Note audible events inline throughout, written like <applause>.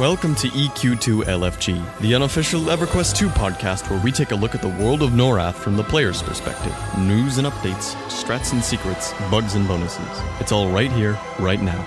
Welcome to EQ2 LFG, the unofficial EverQuest 2 podcast where we take a look at the world of Norrath from the player's perspective. News and updates, strats and secrets, bugs and bonuses. It's all right here, right now.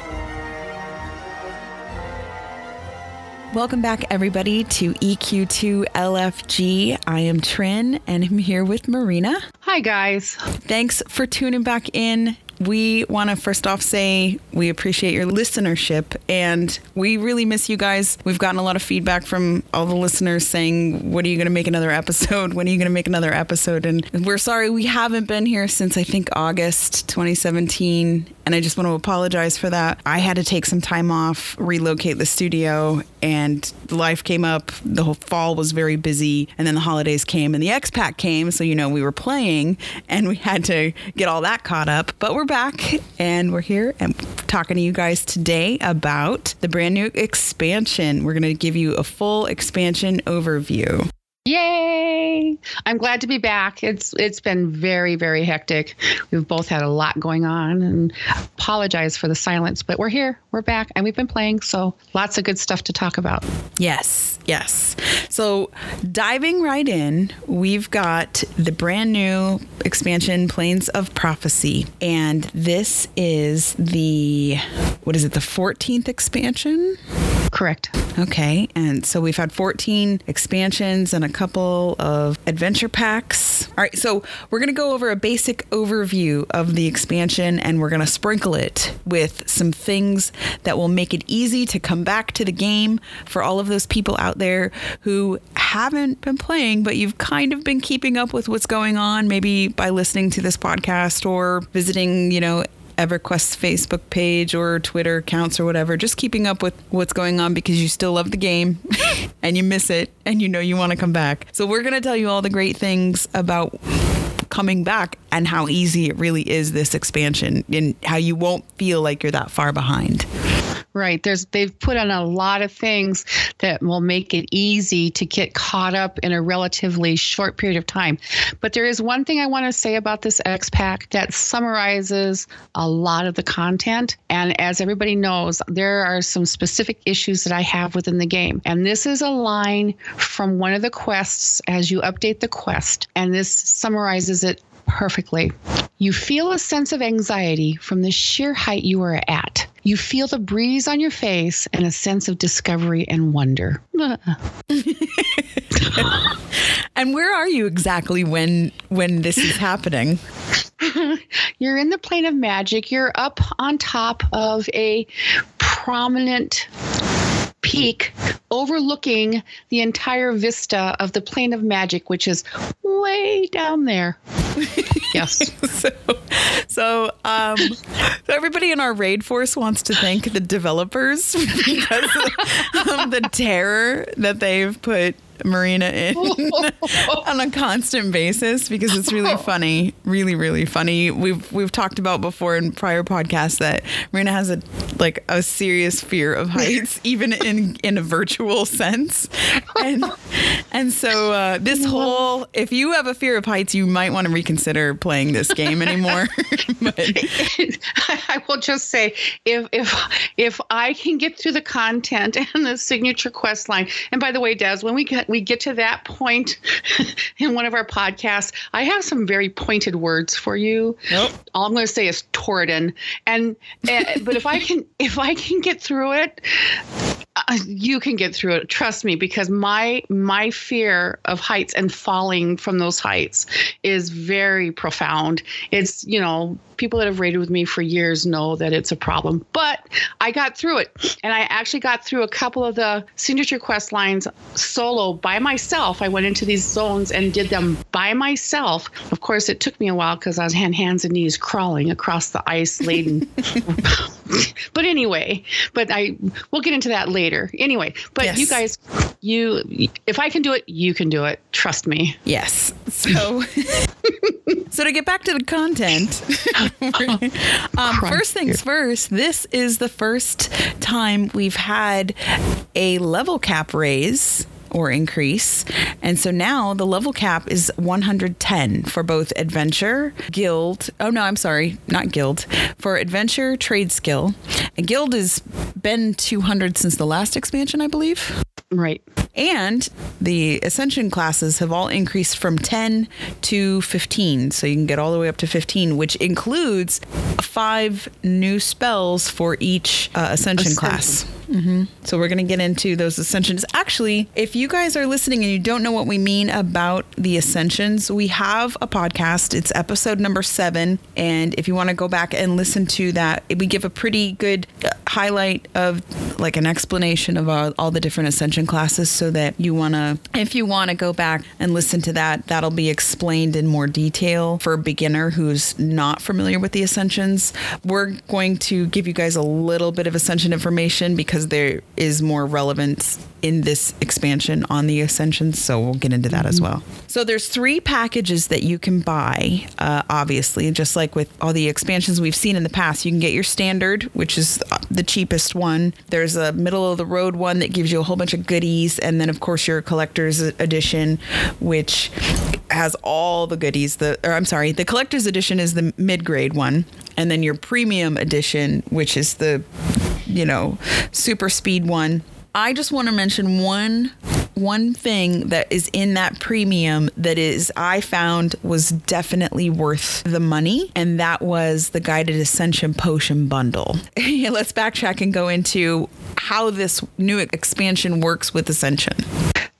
Welcome back, everybody, to EQ2 LFG. I am Trin, and I'm here with Marina. Hi, guys. Thanks for tuning back in we want to first off say we appreciate your listenership and we really miss you guys. We've gotten a lot of feedback from all the listeners saying, What are you going to make another episode? When are you going to make another episode? And we're sorry we haven't been here since I think August 2017 and I just want to apologize for that. I had to take some time off, relocate the studio, and life came up. The whole fall was very busy, and then the holidays came, and the Pack came. So, you know, we were playing and we had to get all that caught up. But we're back and we're here and talking to you guys today about the brand new expansion. We're going to give you a full expansion overview. Yay! I'm glad to be back. It's it's been very very hectic. We've both had a lot going on and apologize for the silence, but we're here. We're back and we've been playing, so lots of good stuff to talk about. Yes. Yes. So, diving right in, we've got the brand new expansion Planes of Prophecy, and this is the what is it? The 14th expansion? Correct. Okay. And so we've had 14 expansions and a couple of adventure packs. All right. So we're going to go over a basic overview of the expansion and we're going to sprinkle it with some things that will make it easy to come back to the game for all of those people out there who haven't been playing, but you've kind of been keeping up with what's going on, maybe by listening to this podcast or visiting, you know, EverQuest's Facebook page or Twitter accounts or whatever, just keeping up with what's going on because you still love the game <laughs> and you miss it and you know you want to come back. So, we're going to tell you all the great things about coming back and how easy it really is this expansion and how you won't feel like you're that far behind. Right. There's they've put on a lot of things that will make it easy to get caught up in a relatively short period of time. But there is one thing I want to say about this X Pack that summarizes a lot of the content. And as everybody knows, there are some specific issues that I have within the game. And this is a line from one of the quests as you update the quest. And this summarizes it perfectly. You feel a sense of anxiety from the sheer height you are at. You feel the breeze on your face and a sense of discovery and wonder. <laughs> and where are you exactly when when this is happening? <laughs> You're in the plane of magic. You're up on top of a prominent peak overlooking the entire vista of the plane of magic, which is way down there. <laughs> yes. so, so, um, so everybody in our raid force wants to thank the developers <laughs> because of the terror that they've put Marina in <laughs> on a constant basis because it's really <laughs> funny, really really funny. We've we've talked about before in prior podcasts that Marina has a like a serious fear of heights, <laughs> even in in a virtual sense, and and so uh, this whole if you have a fear of heights, you might want to reconsider playing this game anymore. but I will just say if if if I can get through the content and the signature quest line, and by the way, Des, when we get we get to that point <laughs> in one of our podcasts, I have some very pointed words for you. Nope. All I'm going to say is Torridon, and, and but if I can <laughs> if I can get through it, uh, you can get through it. Trust me, because my my fear of heights and falling from those heights is very profound. It's you know people that have raided with me for years know that it's a problem. But I got through it. And I actually got through a couple of the signature quest lines solo by myself. I went into these zones and did them by myself. Of course, it took me a while because I was on hands and knees crawling across the ice laden. <laughs> but anyway, but I we'll get into that later. Anyway, but yes. you guys you if I can do it, you can do it. Trust me. Yes. So <laughs> so to get back to the content, <laughs> <laughs> um, first things first, this is the first time we've had a level cap raise or increase. And so now the level cap is 110 for both adventure, guild. Oh, no, I'm sorry, not guild. For adventure, trade skill. And guild has been 200 since the last expansion, I believe. Right. And the Ascension classes have all increased from 10 to 15. So you can get all the way up to 15, which includes five new spells for each uh, Ascension, Ascension. class. Hmm So we're going to get into those Ascensions. Actually, if you guys are listening and you don't know what we mean about the Ascensions, we have a podcast. It's episode number seven. And if you want to go back and listen to that, we give a pretty good highlight of like an explanation of all, all the different Ascension classes so that you want to, if you want to go back and listen to that, that'll be explained in more detail for a beginner who's not familiar with the Ascensions. We're going to give you guys a little bit of Ascension information because there is more relevance in this expansion on the Ascension. so we'll get into that as well. So there's three packages that you can buy, uh, obviously, just like with all the expansions we've seen in the past. You can get your standard, which is uh, the cheapest one. There's a middle of the road one that gives you a whole bunch of goodies, and then of course your collector's edition, which has all the goodies. The or I'm sorry, the collector's edition is the mid grade one, and then your premium edition, which is the you know super speed one. I just want to mention one one thing that is in that premium that is I found was definitely worth the money and that was the guided ascension potion bundle. <laughs> Let's backtrack and go into how this new expansion works with ascension.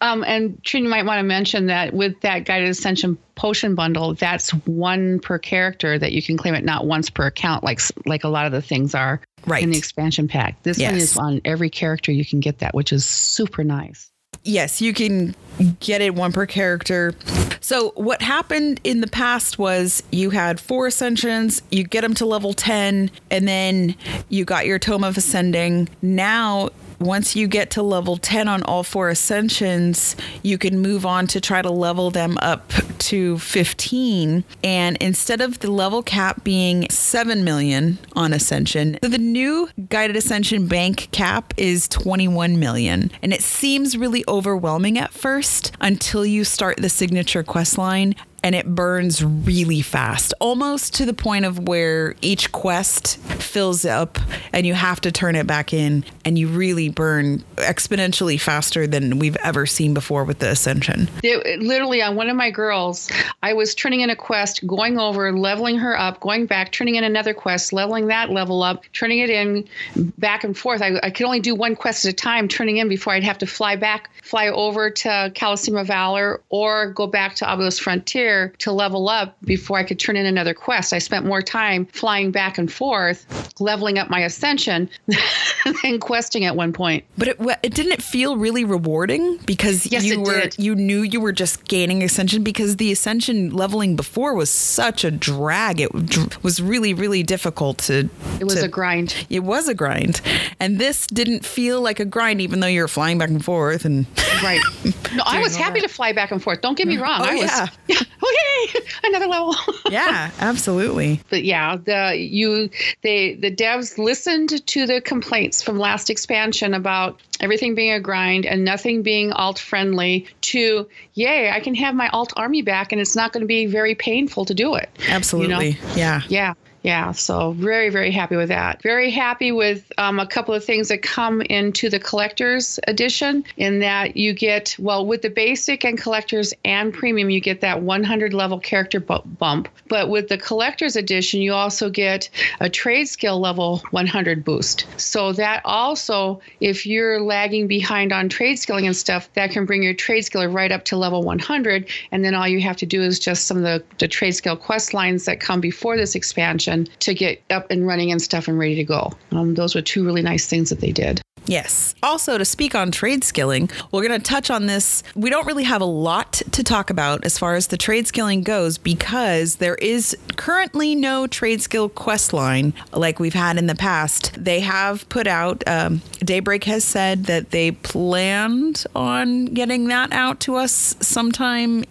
Um, and Trin, you might want to mention that with that guided ascension potion bundle, that's one per character that you can claim it, not once per account, like like a lot of the things are Right. in the expansion pack. This one is on every character. You can get that, which is super nice. yes, you can get it one per character. So what happened in the past was you had four ascensions, you get them to level 10 and then you got your tome of ascending. Now once you get to level 10 on all four ascensions, you can move on to try to level them up to 15. And instead of the level cap being 7 million on ascension, the new guided ascension bank cap is 21 million. And it seems really overwhelming at first until you start the signature quest line and it burns really fast, almost to the point of where each quest fills up and you have to turn it back in and you really burn exponentially faster than we've ever seen before with the ascension. It, literally on one of my girls, I was turning in a quest, going over, leveling her up, going back, turning in another quest, leveling that level up, turning it in back and forth. I, I could only do one quest at a time, turning in before I'd have to fly back, fly over to Coliseum of Valor or go back to Obelisk Frontier to level up before I could turn in another quest. I spent more time flying back and forth, leveling up my ascension <laughs> than questing at one point. But it, it didn't feel really rewarding because Yes, you were did. you knew you were just gaining ascension because the ascension leveling before was such a drag. It was really really difficult to. It was to- a grind. It was a grind, and this didn't feel like a grind, even though you're flying back and forth and. Right. <laughs> No, I was happy that. to fly back and forth. Don't get me mm-hmm. wrong. Oh, I was, yeah. <laughs> yay! <laughs> Another level. <laughs> yeah, absolutely. but yeah, the you they the devs listened to the complaints from last expansion about everything being a grind and nothing being alt friendly to yay, I can have my alt army back and it's not going to be very painful to do it. Absolutely. Yeah. Yeah. Yeah, so very, very happy with that. Very happy with um, a couple of things that come into the collector's edition, in that you get, well, with the basic and collector's and premium, you get that 100 level character bump. But with the collector's edition, you also get a trade skill level 100 boost. So that also, if you're lagging behind on trade skilling and stuff, that can bring your trade skiller right up to level 100. And then all you have to do is just some of the, the trade skill quest lines that come before this expansion to get up and running and stuff and ready to go. Um, those were two really nice things that they did. Yes. Also, to speak on trade skilling, we're going to touch on this. We don't really have a lot to talk about as far as the trade skilling goes because there is currently no trade skill quest line like we've had in the past. They have put out, um, Daybreak has said that they planned on getting that out to us sometime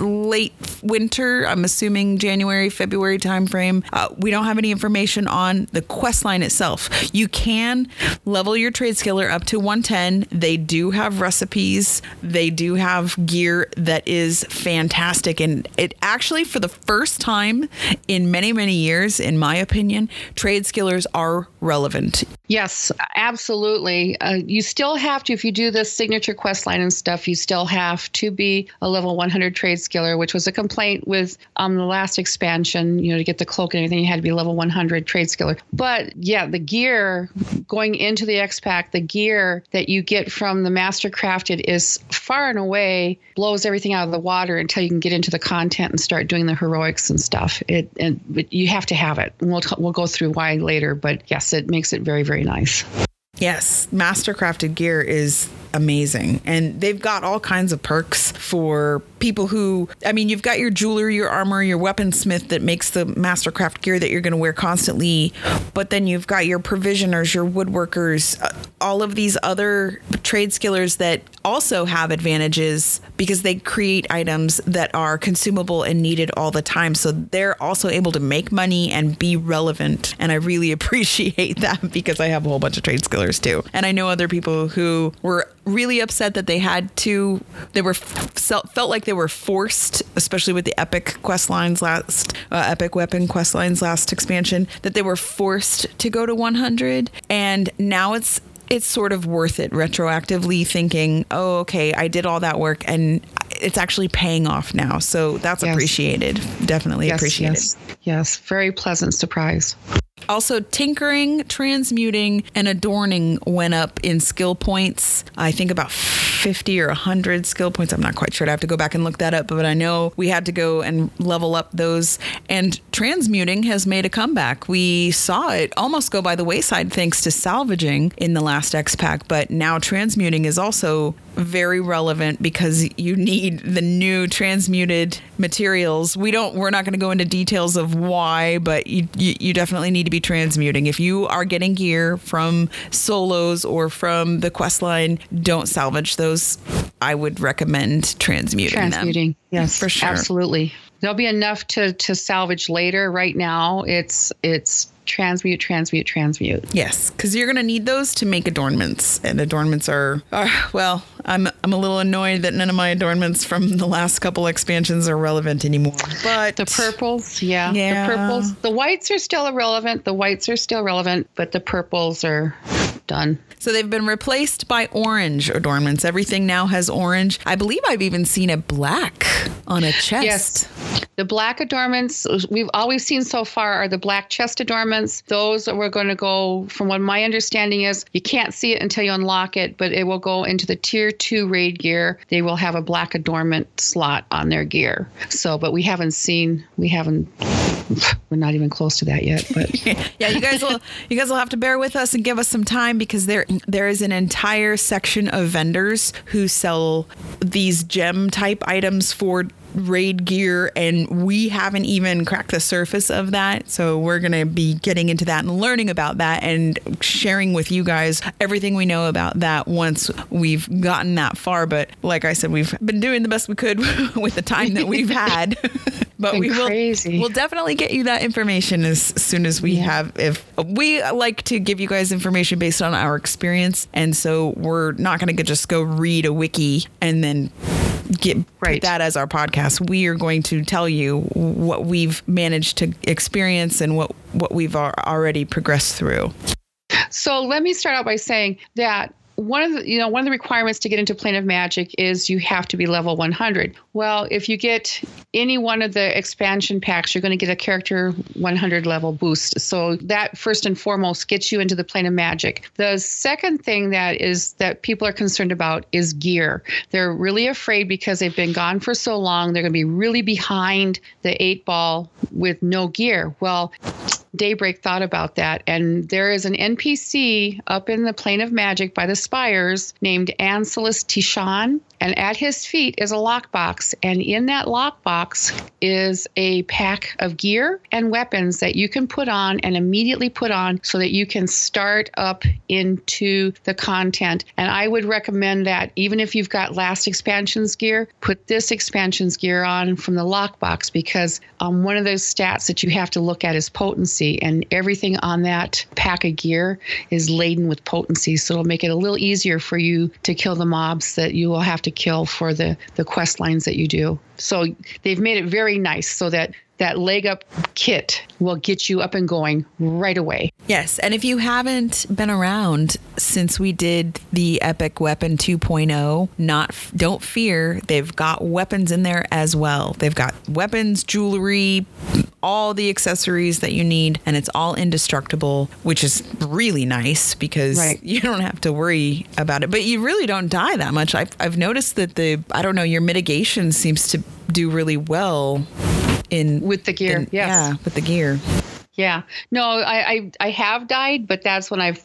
late winter. I'm assuming January, February timeframe. Uh, we don't have any information on the quest line itself. You can level your trade skiller up to 110. They do have recipes. They do have gear that is fantastic. And it actually, for the first time in many, many years, in my opinion, trade skillers are relevant. Yes, absolutely. Uh, you still have to, if you do this signature quest line and stuff, you still have to be a level 100 trade skiller, which was a complaint with um, the last expansion. You know, to get the cloak and everything, had to be level 100 trade skiller. But yeah, the gear going into the X Pack, the gear that you get from the Master Crafted is far and away blows everything out of the water until you can get into the content and start doing the heroics and stuff. It and you have to have it. And we'll we'll go through why later, but yes, it makes it very very nice. Yes, mastercrafted gear is amazing. And they've got all kinds of perks for people who, I mean, you've got your jeweler, your armor, your weaponsmith that makes the mastercraft gear that you're going to wear constantly. But then you've got your provisioners, your woodworkers, uh, all of these other trade skillers that also have advantages because they create items that are consumable and needed all the time. So they're also able to make money and be relevant. And I really <laughs> appreciate that because I have a whole bunch of trade skillers too. And I know other people who were really upset that they had to they were felt like they were forced especially with the epic quest lines last uh, epic weapon quest lines last expansion that they were forced to go to 100 and now it's it's sort of worth it retroactively thinking, oh, okay, I did all that work and it's actually paying off now. So that's yes. appreciated. Definitely yes, appreciated. Yes. yes, very pleasant surprise. Also, tinkering, transmuting, and adorning went up in skill points. I think about 50 or 100 skill points. I'm not quite sure. I have to go back and look that up, but I know we had to go and level up those. And transmuting has made a comeback. We saw it almost go by the wayside thanks to salvaging in the last X Pack, but now transmuting is also very relevant because you need the new transmuted materials. We don't we're not going to go into details of why, but you, you, you definitely need to be transmuting. If you are getting gear from solos or from the quest line, don't salvage those. I would recommend transmuting. Transmuting. Them. Yes, for sure. Absolutely. There'll be enough to to salvage later. Right now, it's it's transmute, transmute, transmute. Yes, because you're going to need those to make adornments, and adornments are, are well. I'm I'm a little annoyed that none of my adornments from the last couple expansions are relevant anymore. But the purples, yeah, yeah, the purples, the whites are still irrelevant. The whites are still relevant, but the purples are done. So they've been replaced by orange adornments. Everything now has orange. I believe I've even seen a black on a chest. Yes. The black adornments we've always seen so far are the black chest adornments. Those we're going to go, from what my understanding is, you can't see it until you unlock it, but it will go into the tier two raid gear. They will have a black adornment slot on their gear. So, but we haven't seen, we haven't we're not even close to that yet but <laughs> yeah you guys will you guys will have to bear with us and give us some time because there there is an entire section of vendors who sell these gem type items for raid gear and we haven't even cracked the surface of that so we're going to be getting into that and learning about that and sharing with you guys everything we know about that once we've gotten that far but like i said we've been doing the best we could <laughs> with the time that we've <laughs> had but we will we'll definitely get you that information as soon as we yeah. have if we like to give you guys information based on our experience and so we're not going to just go read a wiki and then get right. that as our podcast. We are going to tell you what we've managed to experience and what what we've already progressed through. So let me start out by saying that one of the you know one of the requirements to get into plane of magic is you have to be level 100 well if you get any one of the expansion packs you're going to get a character 100 level boost. So that first and foremost gets you into the plane of magic. The second thing that is that people are concerned about is gear. They're really afraid because they've been gone for so long they're going to be really behind the eight ball with no gear. Well Daybreak thought about that. And there is an NPC up in the plane of magic by the spires named Anselus Tishan. And at his feet is a lockbox. And in that lockbox is a pack of gear and weapons that you can put on and immediately put on so that you can start up into the content. And I would recommend that even if you've got last expansion's gear, put this expansion's gear on from the lockbox because um, one of those stats that you have to look at is potency potency, and everything on that pack of gear is laden with potency. So it'll make it a little easier for you to kill the mobs that you will have to kill for the the quest lines that you do. So they've made it very nice so that that leg up kit will get you up and going right away. Yes, and if you haven't been around since we did the Epic Weapon 2.0, not don't fear, they've got weapons in there as well. They've got weapons, jewelry, all the accessories that you need and it's all indestructible, which is really nice because right. <laughs> you don't have to worry about it. But you really don't die that much. I've I've noticed that the I don't know, your mitigation seems to do really well in with the gear. In, yes. Yeah, with the gear. Yeah. No, I, I I have died, but that's when I've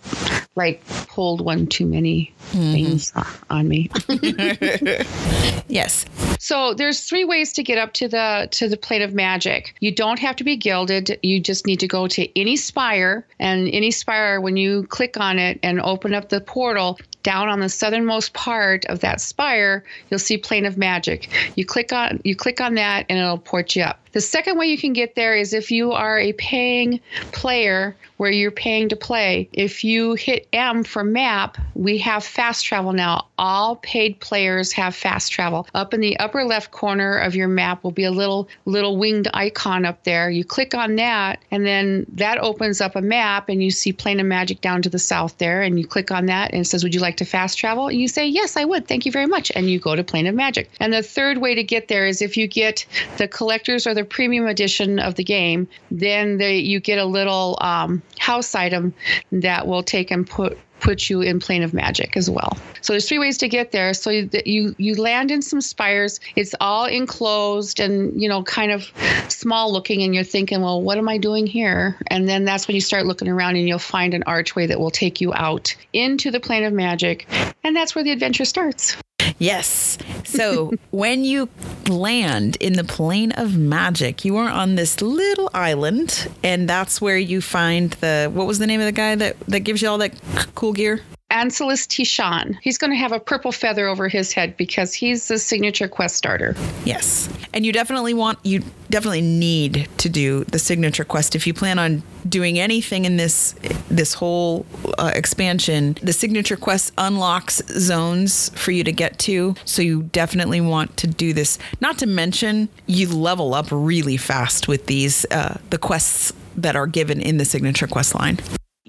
like pulled one too many mm-hmm. things on me. <laughs> yes. So there's three ways to get up to the to the plane of magic. You don't have to be gilded. You just need to go to any spire and any spire when you click on it and open up the portal, down on the southernmost part of that spire, you'll see Plane of Magic. You click on you click on that and it'll port you up. The second way you can get there is if you are a paying player where you're paying to play. If you hit M for map, we have fast travel now. All paid players have fast travel. Up in the upper left corner of your map will be a little little winged icon up there. You click on that and then that opens up a map and you see Plane of Magic down to the south there and you click on that and it says would you like to fast travel? You say yes, I would. Thank you very much and you go to Plane of Magic. And the third way to get there is if you get the collectors or the premium edition of the game, then they, you get a little um, house item that will take and put put you in plane of magic as well. So there's three ways to get there. So you you, you land in some spires. It's all enclosed and you know kind of small looking, and you're thinking, well, what am I doing here? And then that's when you start looking around, and you'll find an archway that will take you out into the plane of magic, and that's where the adventure starts. Yes. So <laughs> when you land in the plane of magic, you are on this little island, and that's where you find the what was the name of the guy that that gives you all that cool gear? Anselus Tishan. He's going to have a purple feather over his head because he's the signature quest starter. Yes. And you definitely want, you definitely need to do the signature quest if you plan on doing anything in this this whole uh, expansion the signature quest unlocks zones for you to get to so you definitely want to do this not to mention you level up really fast with these uh, the quests that are given in the signature quest line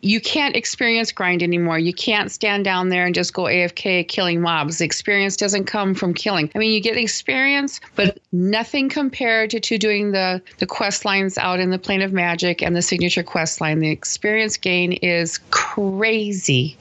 you can't experience grind anymore. You can't stand down there and just go AFK killing mobs. The experience doesn't come from killing. I mean, you get experience, but nothing compared to, to doing the, the quest lines out in the plane of magic and the signature quest line. The experience gain is crazy.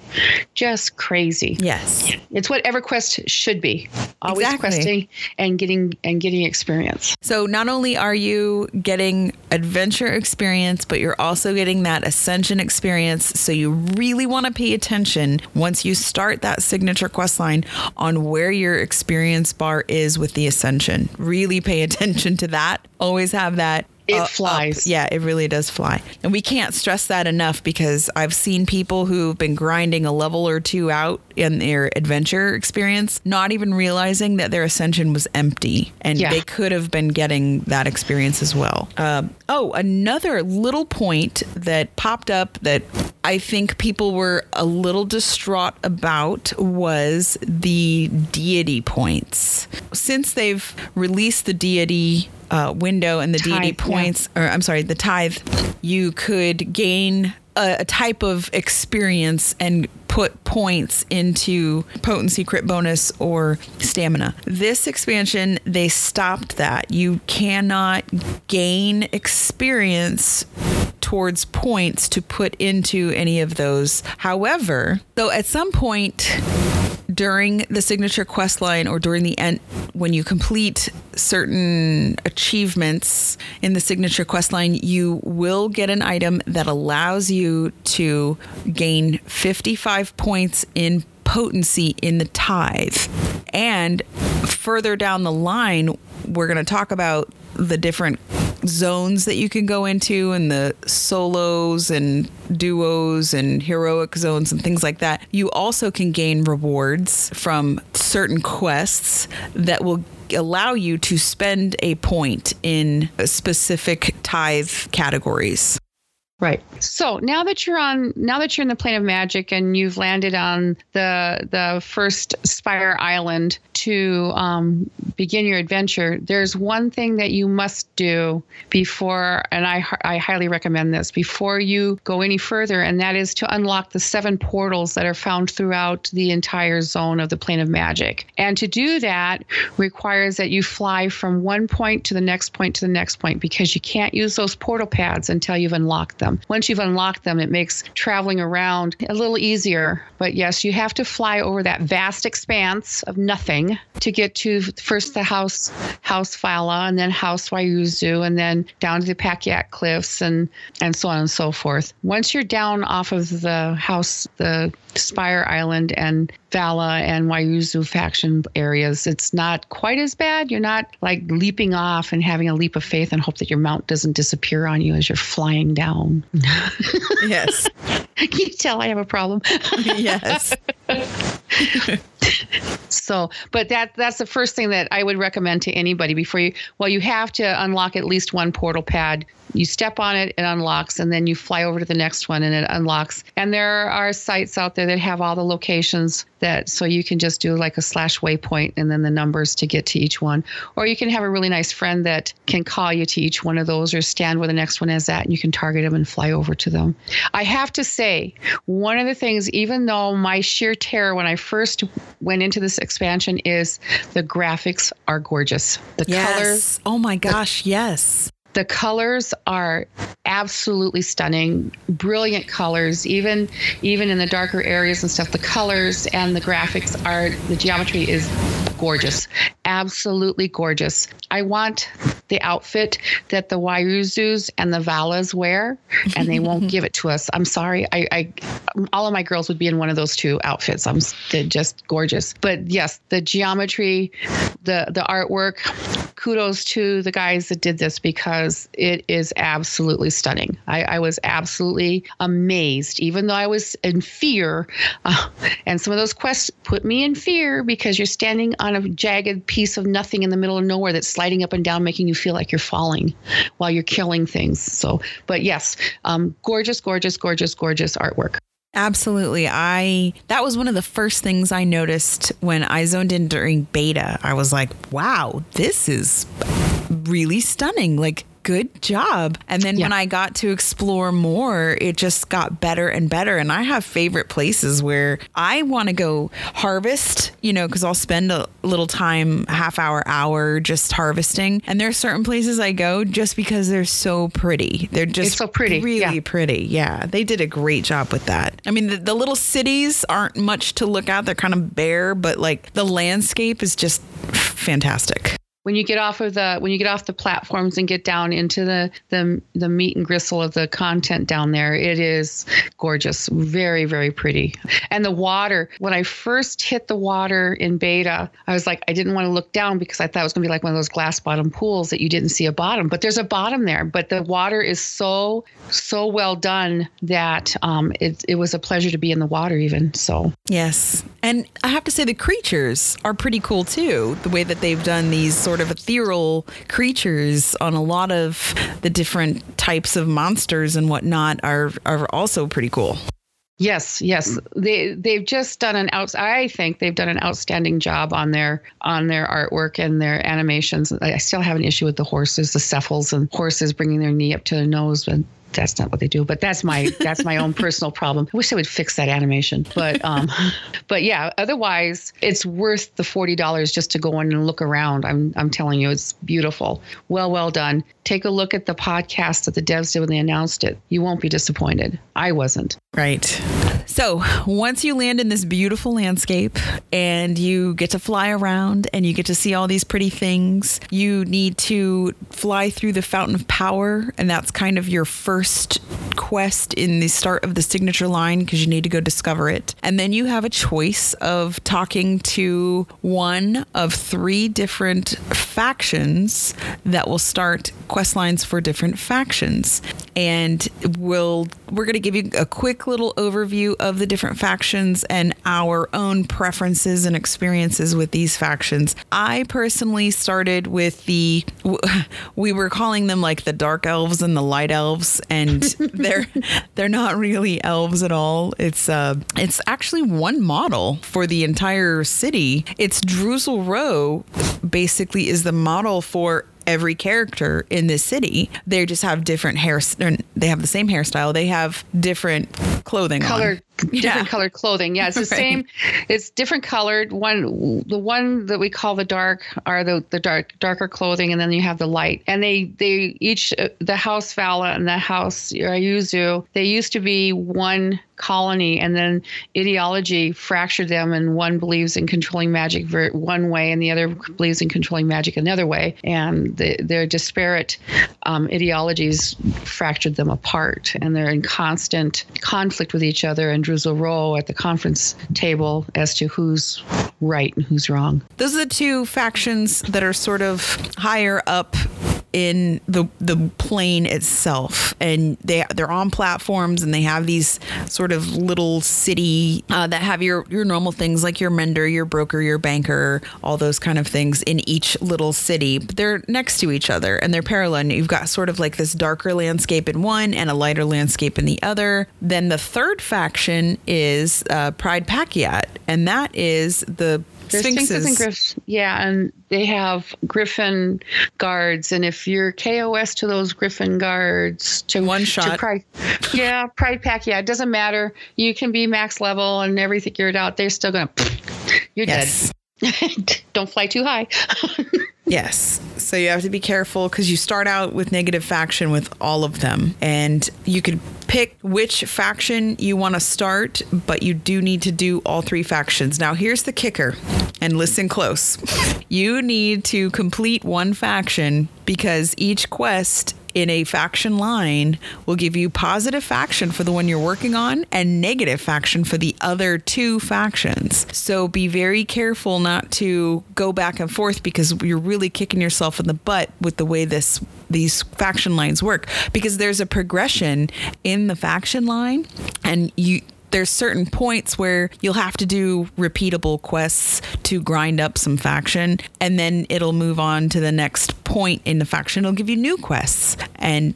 Just crazy. Yes. It's what EverQuest should be. Always exactly. questing and getting and getting experience. So not only are you getting adventure experience, but you're also getting that ascension experience experience. So you really want to pay attention once you start that signature quest line on where your experience bar is with the ascension. Really pay <laughs> attention to that. Always have that it uh, flies. Up. Yeah, it really does fly. And we can't stress that enough because I've seen people who've been grinding a level or two out in their adventure experience, not even realizing that their ascension was empty. And yeah. they could have been getting that experience as well. Um, oh, another little point that popped up that I think people were a little distraught about was the deity points. Since they've released the deity uh, window and the tithe, deity points, yeah. or I'm sorry, the tithe, you could gain a, a type of experience and put points into potency crit bonus or stamina. This expansion, they stopped that. You cannot gain experience towards points to put into any of those. However, though at some point during the signature quest line or during the end when you complete certain achievements in the signature quest line you will get an item that allows you to gain 55 points in potency in the tithe. And further down the line we're going to talk about the different zones that you can go into and the solos and duos and heroic zones and things like that. You also can gain rewards from certain quests that will allow you to spend a point in specific tithe categories. Right. So now that you're on, now that you're in the plane of magic and you've landed on the the first Spire Island to um, begin your adventure, there's one thing that you must do before, and I I highly recommend this before you go any further, and that is to unlock the seven portals that are found throughout the entire zone of the plane of magic. And to do that requires that you fly from one point to the next point to the next point because you can't use those portal pads until you've unlocked them. Once you've unlocked them, it makes traveling around a little easier. But yes, you have to fly over that vast expanse of nothing to get to first the house House Vala and then House Wayuzu and then down to the Pakiak Cliffs and and so on and so forth. Once you're down off of the house the Spire Island and Vala and Wayuzu faction areas, it's not quite as bad. You're not like leaping off and having a leap of faith and hope that your mount doesn't disappear on you as you're flying down. <laughs> Yes. <laughs> Can you tell I have a problem? <laughs> yes. So, but that that's the first thing that I would recommend to anybody before you. Well, you have to unlock at least one portal pad. You step on it, it unlocks, and then you fly over to the next one, and it unlocks. And there are sites out there that have all the locations that so you can just do like a slash waypoint and then the numbers to get to each one. Or you can have a really nice friend that can call you to each one of those, or stand where the next one is at, and you can target them and fly over to them. I have to say, one of the things, even though my sheer terror when I first went into this expansion is the graphics are gorgeous. The yes. colors. Oh my gosh, yes. The colors are absolutely stunning, brilliant colors. Even even in the darker areas and stuff, the colors and the graphics are the geometry is gorgeous, absolutely gorgeous. I want the outfit that the Wayuzus and the Valas wear, and they won't <laughs> give it to us. I'm sorry. I, I all of my girls would be in one of those two outfits. I'm they're just gorgeous. But yes, the geometry, the the artwork. Kudos to the guys that did this because it is absolutely stunning. I, I was absolutely amazed, even though I was in fear. Uh, <laughs> and some of those quests put me in fear because you're standing on a jagged piece of nothing in the middle of nowhere that's sliding up and down, making you feel like you're falling while you're killing things. So, but yes, um, gorgeous, gorgeous, gorgeous, gorgeous artwork. Absolutely. I that was one of the first things I noticed when I zoned in during beta. I was like, "Wow, this is really stunning." Like good job. And then Yeah. when I got to explore more, it just got better and better. And I have favorite places where I want to go harvest, you know, because I'll spend a little time, half hour, hour just harvesting. And there are certain places I go just because they're so pretty. They're just It's so pretty, Really yeah. pretty. Yeah. They did a great job with that. I mean, the, the little cities aren't much to look at. They're kind of bare, but like the landscape is just fantastic. When you get off of the when you get off the platforms and get down into the the the meat and gristle of the content down there it is gorgeous very very pretty and the water when i first hit the water in beta i was like i didn't want to look down because i thought it was going to be like one of those glass bottom pools that you didn't see a bottom but there's a bottom there but the water is so so well done that um, it, it was a pleasure to be in the water even so Yes. And I have to say, the creatures are pretty cool too. The way that they've done these sort of ethereal creatures on a lot of the different types of monsters and whatnot are, are also pretty cool. Yes, yes. They they've just done an out I think they've done an outstanding job on their on their artwork and their animations. I still have an issue with the horses, the cephals and horses bringing their knee up to their nose, but that's not what they do. But that's my that's my own personal problem. I wish they would fix that animation. But um <laughs> but yeah, otherwise it's worth the forty dollars just to go in and look around. I'm I'm telling you, it's beautiful. Well well done. Take a look at the podcast that the devs did when they announced it. You won't be disappointed. I wasn't. Right. So once you land in this beautiful landscape and you get to fly around and you get to see all these pretty things, you need to fly through the Fountain of Power. And that's kind of your first quest in the start of the signature line because you need to go discover it. And then you have a choice of talking to one of three different factions that will start quest lines for different factions. And we'll we're going to give you a quick little overview of the different factions and our own preferences and experiences with these factions. I personally started with the <laughs> we were calling them like the dark elves and the light elves and <laughs> they're they're not really elves at all. It's uh it's actually one model for the entire city. It's Droozle Row basically is the model for every character in this city. They just have different hair. They have the same hairstyle. They have different clothing. Colored different yeah. colored clothing. Yeah, it's the <laughs> right. same. It's different colored. One, the one that we call the dark are the the dark darker clothing, and then you have the light. And they they each uh, the house Vala and the house Ryuzu. They used to be one colony and then ideology fractured them and one believes in controlling magic one way and the other believes in controlling magic another way and the, their disparate um, ideologies fractured them apart and they're in constant conflict with each other and Droozle Row at the conference table as to who's right and who's wrong. Those are the two factions that are sort of higher up in the the plane itself, and they they're on platforms, and they have these sort of little city uh, that have your your normal things like your mender, your broker, your banker, all those kind of things in each little city. But they're next to each other and they're parallel. And you've got sort of like this darker landscape in one and a lighter landscape in the other. Then the third faction is uh, Pride Pakiat, and that is the there's Sphinxes. and Griffs. Yeah, and they have Griffin guards, and if you're KOS to those Griffin guards, to one shot, to Pride, yeah, Pride Pack, yeah, it doesn't matter. You can be max level and everything figured out. They're still gonna, <laughs> you're yes. dead. <laughs> Don't fly too high. <laughs> Yes. So you have to be careful because you start out with negative faction with all of them. And you could pick which faction you want to start, but you do need to do all three factions. Now, here's the kicker, and listen close. You need to complete one faction because each quest in a faction line will give you positive faction for the one you're working on and negative faction for the other two factions. So be very careful not to go back and forth because you're really kicking yourself in the butt with the way this these faction lines work because there's a progression in the faction line and you there's certain points where you'll have to do repeatable quests to grind up some faction and then it'll move on to the next point in the faction. It'll give you new quests and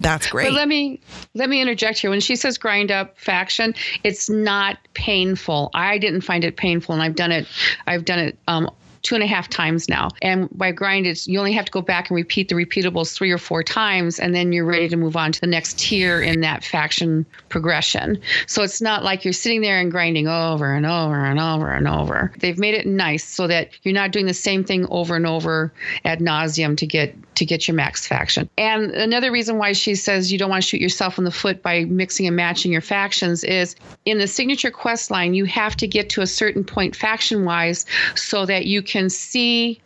that's great. but let me let me interject here. When she says grind up faction it's not painful. I didn't find it painful and i've done it i've done it um, two and a half times now. And by grind, it's you only have to go back and repeat the repeatables three or four times, and then you're ready to move on to the next tier in that faction progression. So it's not like you're sitting there and grinding over and over and over and over. They've made it nice so that you're not doing the same thing over and over ad nauseum to get to get your max faction. And another reason why she says you don't want to shoot yourself in the foot by mixing and matching your factions is in the signature quest line, you have to get to a certain point faction wise so that you can see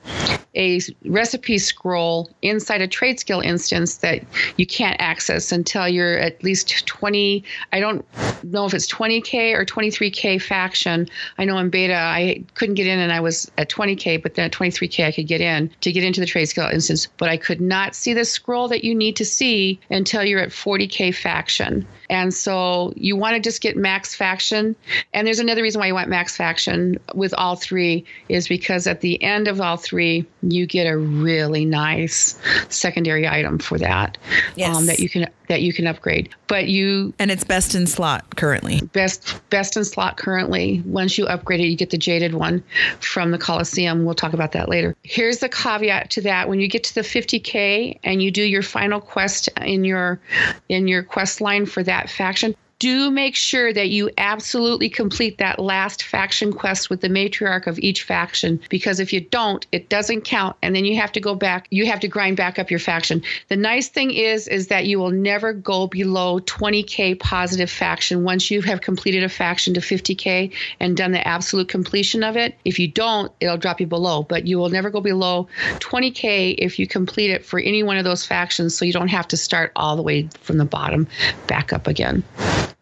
a recipe scroll inside a trade skill instance that you can't access until you're at least 20. I don't know if it's 20K or 23K faction. I know in beta I couldn't get in and I was at 20K, but then at 23K I could get in to get into the trade skill instance. But I could not see the scroll that you need to see until you're at 40K faction. And so you want to just get max faction. And there's another reason why you want max faction with all three is because at the end of all three, you get a really nice secondary item for that yes. um, that you can that you can upgrade. But you and it's best in slot currently. Best best in slot currently. Once you upgrade it, you get the jaded one from the Coliseum. We'll talk about that later. Here's the caveat to that: when you get to the 50k and you do your final quest in your in your quest line for that faction, do make sure that you absolutely complete that last faction quest with the matriarch of each faction because if you don't it doesn't count and then you have to go back you have to grind back up your faction. The nice thing is is that you will never go below 20k positive faction once you have completed a faction to 50k and done the absolute completion of it. If you don't it'll drop you below but you will never go below 20k if you complete it for any one of those factions so you don't have to start all the way from the bottom back up again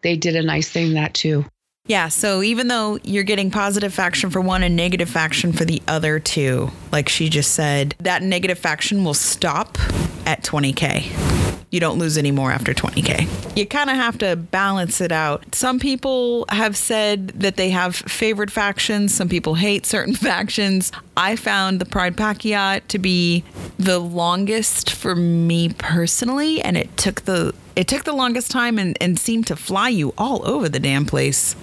they did a nice thing that too. Yeah, so even though you're getting positive faction for one and negative faction for the other two, like she just said, that negative faction will stop at 20k. You don't lose any more after 20k. You kind of have to balance it out. Some people have said that they have favored factions, some people hate certain <laughs> factions. I found the Pride Pakiat to be the longest for me personally, and it took the it took the longest time and, and seemed to fly you all over the damn place.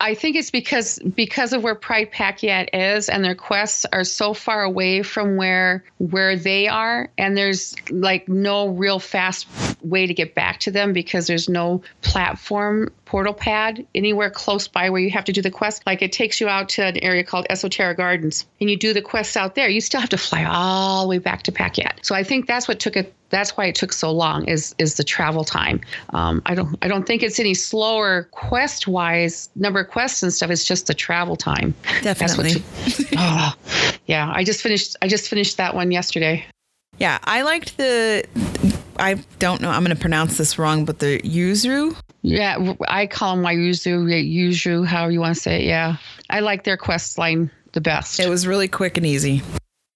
I think it's because because of where Pride Packet is and their quests are so far away from where where they are and there's like no real fast way to get back to them because there's no platform portal pad anywhere close by where you have to do the quest. Like it takes you out to an area called Esoterra Gardens and you do the quests out there. You still have to fly all the way back to Packet. So I think that's what took it that's why it took so long is is the travel time. Um, I don't I don't think it's any slower quest wise number of quests and stuff. It's just the travel time. Definitely. oh, <laughs> yeah, I just finished I just finished that one yesterday. Yeah, I liked the. I don't know. I'm going to pronounce this wrong, but the yuzu. Yeah, I call them yuzu, yuzu, however you want to say it. Yeah, I like their quest line the best. It was really quick and easy.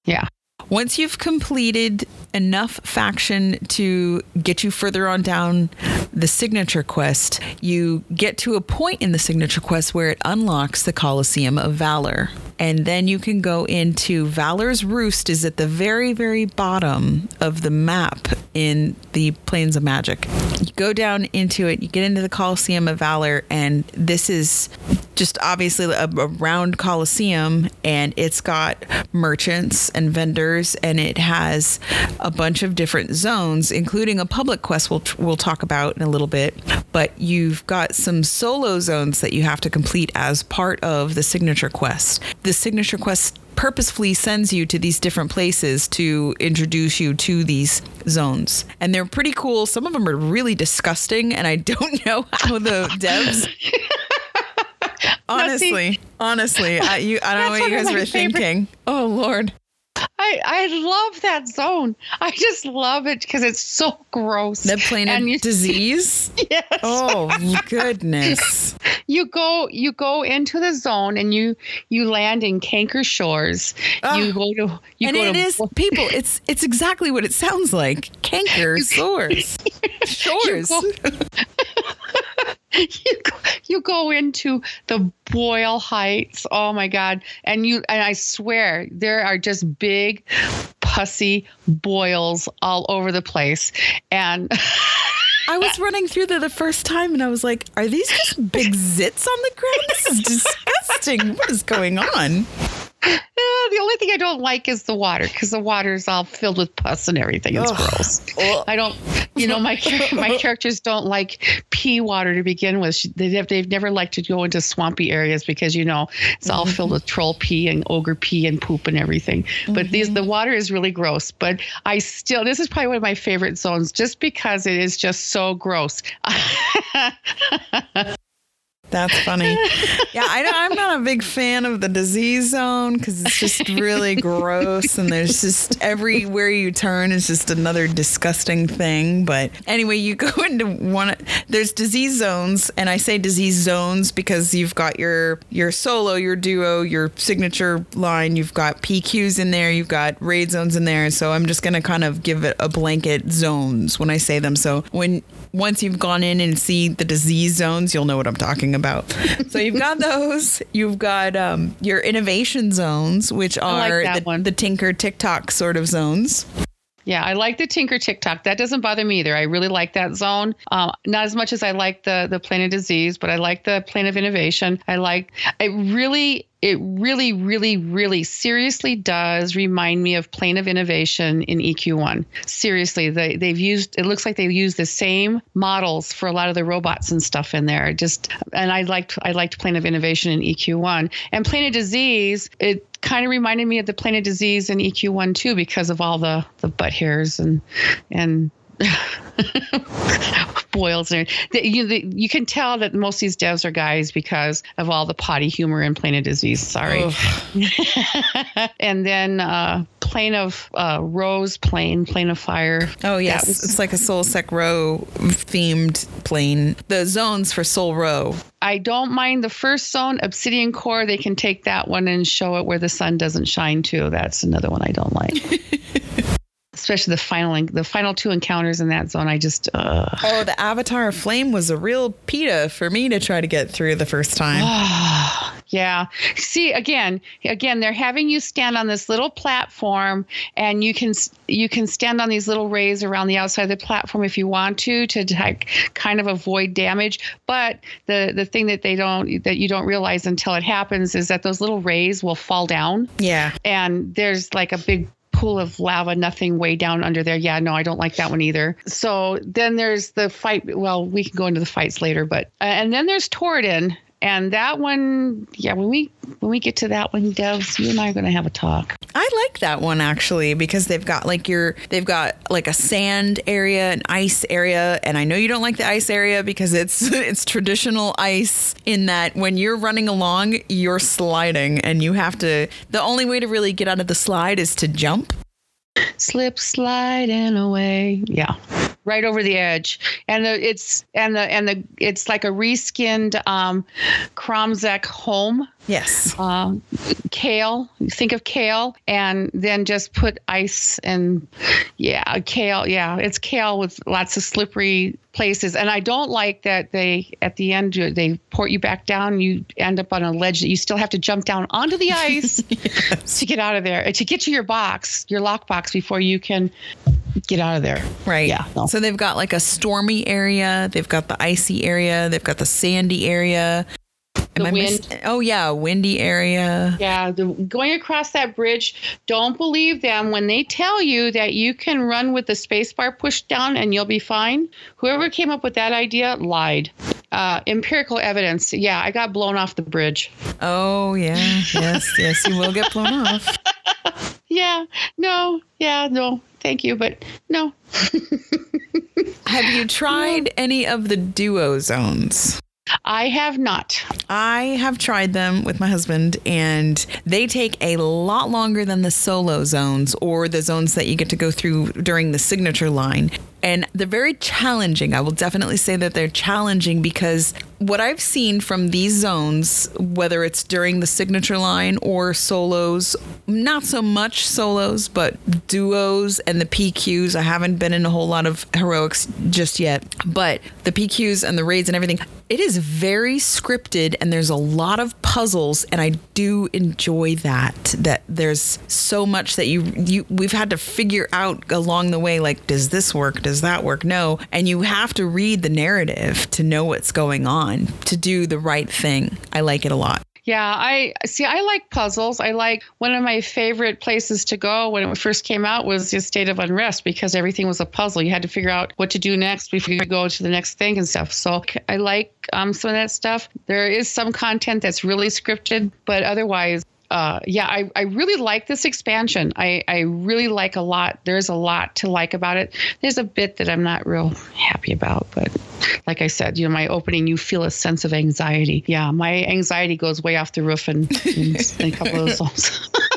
Yeah. Once you've completed enough faction to get you further on down the signature quest, you get to a point in the signature quest where it unlocks the Coliseum of Valor. And then you can go into Valor's Roost is at the very, very bottom of the map in the Plane of Magic. You go down into it, you get into the Coliseum of Valor, and this is just obviously a, a round Coliseum, and it's got merchants and vendors, and it has a bunch of different zones, including a public quest we'll, we'll talk about in a little bit. But you've got some solo zones that you have to complete as part of the signature quest. The signature quest purposefully sends you to these different places to introduce you to these zones. And they're pretty cool. Some of them are really disgusting, and I don't <laughs> know how the devs. <laughs> honestly, honestly, I, you, I don't know what you guys were favorite. thinking. Oh, Lord. I, I love that zone. I just love it because it's so gross. The planet you, disease. <laughs> yes. Oh goodness. <laughs> you go you go into the zone and you you land in Canker Shores. Oh. You go to you and go it to, is people. It's it's exactly what it sounds like. Canker Shores. <laughs> Shores. you go, you go into the Boyle Heights. Oh my God! And you and I swear there are just big, pussy boils all over the place. And <laughs> I was running through there the first time, and I was like, "Are these just big zits on the ground? This is disgusting. what is going on?" The only thing I don't like is the water because the water is all filled with pus and everything. It's gross. I don't, you know, my my <laughs> characters don't like pee water to begin with. They've, they've never liked to go into swampy areas because you know it's all mm-hmm. filled with troll pee and ogre pee and poop and everything. Mm-hmm. But these the water is really gross. But I still this is probably one of my favorite zones just because it is just so gross. <laughs> That's funny. <laughs> Yeah, I, am not a big fan of the disease zone because it's just really <laughs> gross, and there's just everywhere you turn is just another disgusting thing. But anyway, you go <laughs> into one. There's disease zones, and I say disease zones because you've got your your solo, your duo, your signature line. You've got PQs in there. You've got raid zones in there. So I'm just gonna kind of give it a blanket zones when I say them. So when once you've gone in and see the disease zones, you'll know what I'm talking about. So you've got those. You've got um, your innovation zones, which are like the, the Tinker TikTok sort of zones. Yeah, I like the Tinker TikTok. That doesn't bother me either. I really like that zone. Uh, not as much as I like the the of disease, but I like the plane of innovation. I like. It really it really, really, really seriously does remind me of Plane of Innovation in EQ1. Seriously, they, they've used, it looks like they've used the same models for a lot of the robots and stuff in there. Just, and I liked, I liked Plane of Innovation in EQ1. And Plane of Disease, it kind of reminded me of the Plane of Disease in EQ1 too, because of all the, the butt hairs and, and, <laughs> <laughs> boils and you, the, you can tell that most of these devs are guys because of all the potty humor in Plane of Disease. Sorry. <laughs> and then uh, Plane of uh, Rose Plane, Plane of Fire. Oh yes, was, it's like a Solusek Ro themed plane. The zones for Sol Ro. I don't mind the first zone, Obsidian Core. They can take that one and show it where the sun doesn't shine too. That's another one I don't like. <laughs> especially the final the final two encounters in that zone. I just uh. oh, the Avatar of Flame was a real pita for me to try to get through the first time. <sighs> Yeah. See again, again they're having you stand on this little platform and you can you can stand on these little rays around the outside of the platform if you want to to like, kind of avoid damage, but the the thing that they don't that you don't realize until it happens is that those little rays will fall down. Yeah. And there's like a big pool of lava, nothing way down under there. Yeah, no, I don't like that one either. So then there's the fight. Well, we can go into the fights later, but uh, and then there's Torden, and that one, yeah, when we when we get to that one, Devs, you and I are going to have a talk. I like that one actually because they've got like your they've got like a sand area, an ice area, and I know you don't like the ice area because it's <laughs> it's traditional ice in that when you're running along, you're sliding and you have to the only way to really get out of the slide is to jump. Slip sliding away. Yeah right over the edge. And the, it's and the and the it's like a reskinned um, Kromzek home. Yes. Um, Kael. Think of Kael, and then just put ice and yeah, Kael. Yeah, it's Kael with lots of slippery places. And I don't like that they at the end they port you back down. You end up on a ledge that you still have to jump down onto the ice <laughs> yes. to get out of there to get to your box, your lock box before you can get out of there. Right. Yeah. No. So they've got like a stormy area, they've got the icy area, they've got the sandy area. Am the I wind. Miss- oh yeah, windy area. Yeah, the, going across that bridge. Don't believe them when they tell you that you can run with the spacebar pushed down and you'll be fine. Whoever came up with that idea lied. Uh, empirical evidence. Yeah, I got blown off the bridge. Oh yeah, yes, yes, you will get blown off. <laughs> yeah, no, yeah, no thank you, but no. <laughs> Have you tried any of the duo zones? I have not. I have tried them with my husband, and they take a lot longer than the solo zones or the zones that you get to go through during the signature line. And they're very challenging. I will definitely say that they're challenging because what I've seen from these zones, whether it's during the signature line or solos, not so much solos, but duos and the PQs. I haven't been in a whole lot of heroics just yet, but the PQs and the raids and everything, it is very scripted and there's a lot of puzzles and I do enjoy that that there's so much that you you we've had to figure out along the way like does this work? Does that work? No. And you have to read the narrative to know what's going on to do the right thing I like it a lot yeah, I see. I like puzzles. I like one of my favorite places to go when it first came out was the Estate of Unrest because everything was a puzzle. You had to figure out what to do next before you go to the next thing and stuff. So I like um, some of that stuff. There is some content that's really scripted, but otherwise, uh, yeah, I, I really like this expansion. I, I really like a lot. There's a lot to like about it. There's a bit that I'm not real happy about, but like I said, you know, my opening, you feel a sense of anxiety. Yeah, my anxiety goes way off the roof in, in, in a couple of those <laughs> songs. <laughs>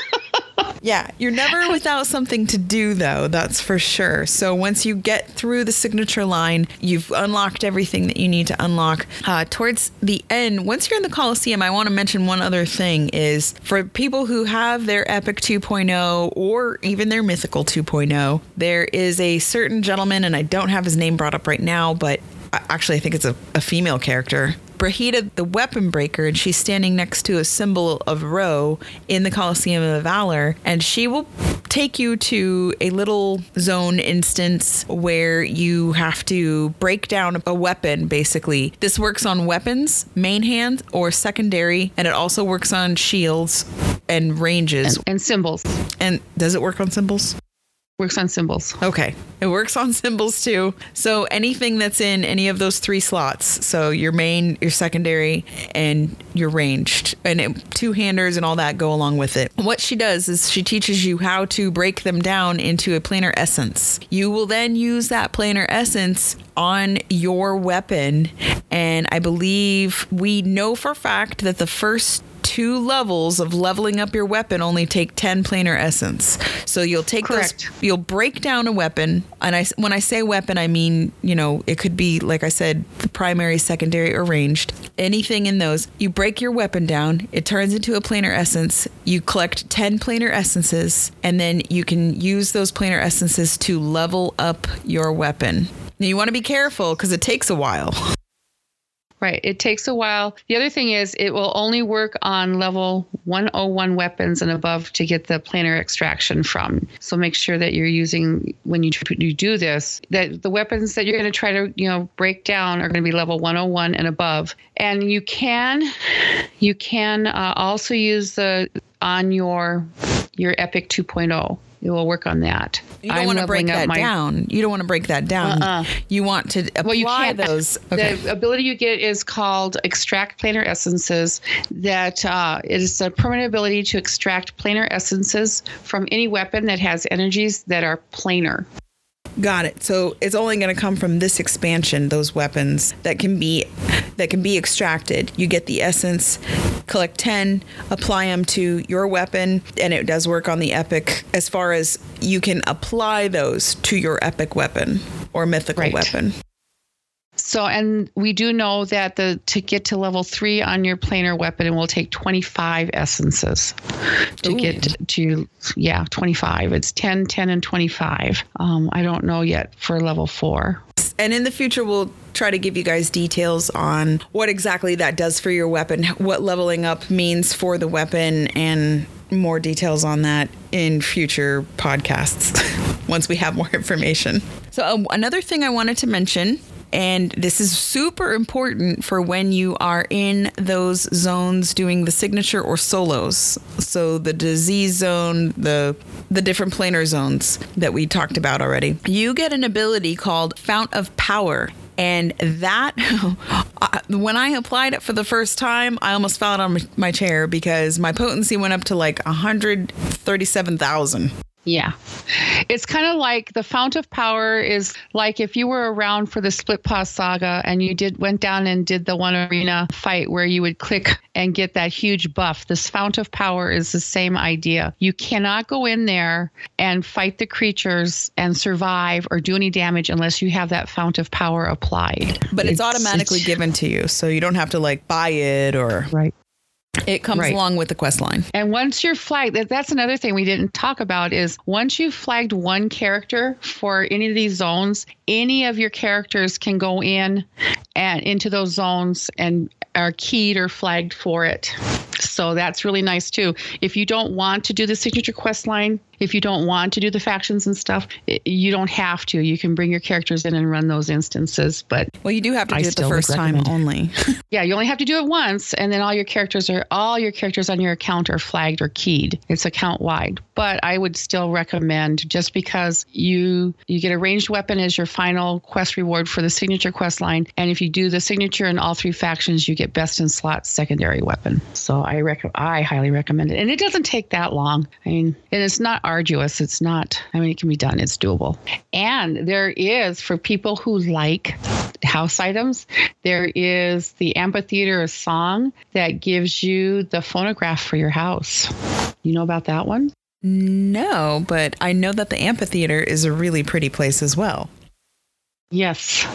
Yeah, you're never <laughs> without something to do, though, that's for sure. So once you get through the signature line, you've unlocked everything that you need to unlock. Uh, towards the end, once you're in the Coliseum, I want to mention one other thing is for people who have their Epic 2.0 or even their Mythical 2.0, there is a certain gentleman, and I don't have his name brought up right now, but actually, I think it's a, a female character Brahida the weapon breaker, and she's standing next to a symbol of Ro in the Coliseum of Valor, and she will take you to a little zone instance where you have to break down a weapon basically. This works on weapons, main hand or secondary, and it also works on shields and ranges and, and symbols. And does it work on symbols? Works on symbols. Okay. It works on <laughs> symbols too. So anything that's in any of those three slots, so your main, your secondary, and your ranged, and two handers and all that go along with it. What she does is she teaches you how to break them down into a planar essence. You will then use that planar essence on your weapon. And I believe we know for fact that the first two levels of leveling up your weapon only take 10 planar essence. So you'll take Correct. those, you'll break down a weapon. And I, when I say weapon, I mean, you know, it could be, like I said, the primary, secondary, or ranged. Anything in those. You break your weapon down, it turns into a planar essence. You collect 10 planar essences, and then you can use those planar essences to level up your weapon. Now you want to be careful because it takes a while. Right. It takes a while. The other thing is, it will only work on level 101 weapons and above to get the planar extraction from. So make sure that you're using when you you do this that the weapons that you're going to try to you know break down are going to be level 101 and above. And you can you can uh, also use the on your your Epic 2.0 it will work on that. You don't want to break that my, down. You don't want to break that down. Uh-uh. You want to apply well, you can't. those. Okay. The ability you get is called extract planar essences. That uh, it is a permanent ability to extract planar essences from any weapon that has energies that are planar. Got it. So it's only going to come from this expansion, those weapons that can be that can be extracted. You get the essence, collect 10, apply them to your weapon, and it does work on the epic as far as you can apply those to your epic weapon or mythical right. weapon. So, and we do know that the to get to level three on your planar weapon, it will take 25 essences to Ooh. get to, yeah, 25. It's 10, 10, and 25. Um, I don't know yet for level four. And in the future, we'll try to give you guys details on what exactly that does for your weapon, what leveling up means for the weapon, and more details on that in future podcasts <laughs> once we have more information. So, um, another thing I wanted to mention and this is super important for when you are in those zones doing the signature or solos. So the disease zone, the the different planar zones that we talked about already. You get an ability called Fount of Power. And that, <laughs> when I applied it for the first time, I almost fell out on my chair because my potency went up to like 137,000. Yeah. It's kind of like the fount of power is like if you were around for the Splitpaw saga and you did went down and did the one arena fight where you would click and get that huge buff. This fount of power is the same idea. You cannot go in there and fight the creatures and survive or do any damage unless you have that fount of power applied. But it's, it's automatically it's, given to you, so you don't have to like buy it or Right. It comes right. along with the quest line. And once you're flagged, that's another thing we didn't talk about is once you've flagged one character for any of these zones, any of your characters can go in and into those zones and are keyed or flagged for it. So that's really nice too. If you don't want to do the signature quest line, if you don't want to do the factions and stuff, you don't have to. You can bring your characters in and run those instances. But well, you do have to do I it the first time only. <laughs> yeah, you only have to do it once, and then all your characters are all your characters on your account are flagged or keyed. It's account wide. But I would still recommend just because you you get a ranged weapon as your final quest reward for the signature quest line, and if you do the signature in all three factions, you get best in slot secondary weapon. So I rec- I highly recommend it, and it doesn't take that long. I mean, and it's not arduous. It's not, I mean, it can be done, it's doable. And there is, for people who like house items, there is the amphitheater of song that gives you the phonograph for your house. You know about that one? No, but I know that the amphitheater is a really pretty place as well. Yes.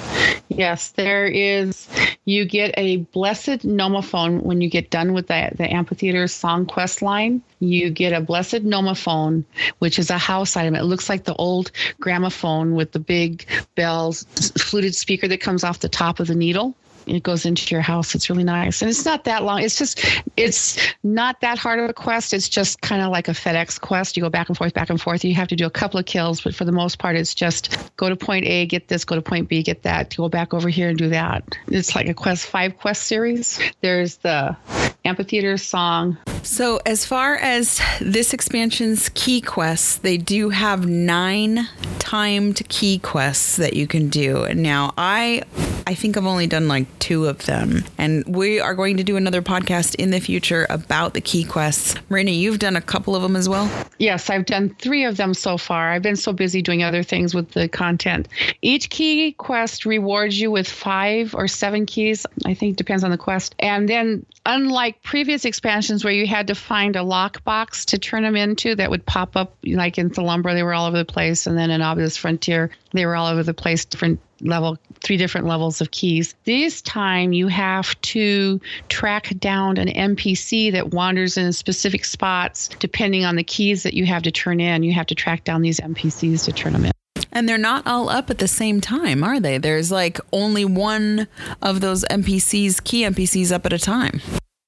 Yes, there is. You get a blessed gnomophone when you get done with the, the amphitheater song quest line. You get a blessed gnomophone, which is a house item. It looks like the old gramophone with the big bells, fluted speaker that comes off the top of the needle it goes into your house. It's really nice. And it's not that long. It's just, it's not that hard of a quest. It's just kind of like a FedEx quest. You go back and forth, back and forth. You have to do a couple of kills, but for the most part, it's just go to point A, get this, go to point B, get that, go back over here and do that. It's like a quest, five quest series. There's the amphitheater song. So, as far as this expansion's key quests, they do have nine timed key quests that you can do. And now I I think I've only done like two of them. And we are going to do another podcast in the future about the key quests. Marina, you've done a couple of them as well? Yes, I've done three of them so far. I've been so busy doing other things with the content. Each key quest rewards you with five or seven keys. I think depends on the quest. And then unlike previous expansions where you had to find a lockbox to turn them into that would pop up like in Thalumbra, they were all over the place. And then in Obulus Frontier, they were all over the place, different level three different levels of keys. This time you have to track down an NPC that wanders in specific spots depending on the keys that you have to turn in. You have to track down these NPCs to turn them in. And they're not all up at the same time, are they? There's like only one of those NPCs, key NPCs, up at a time.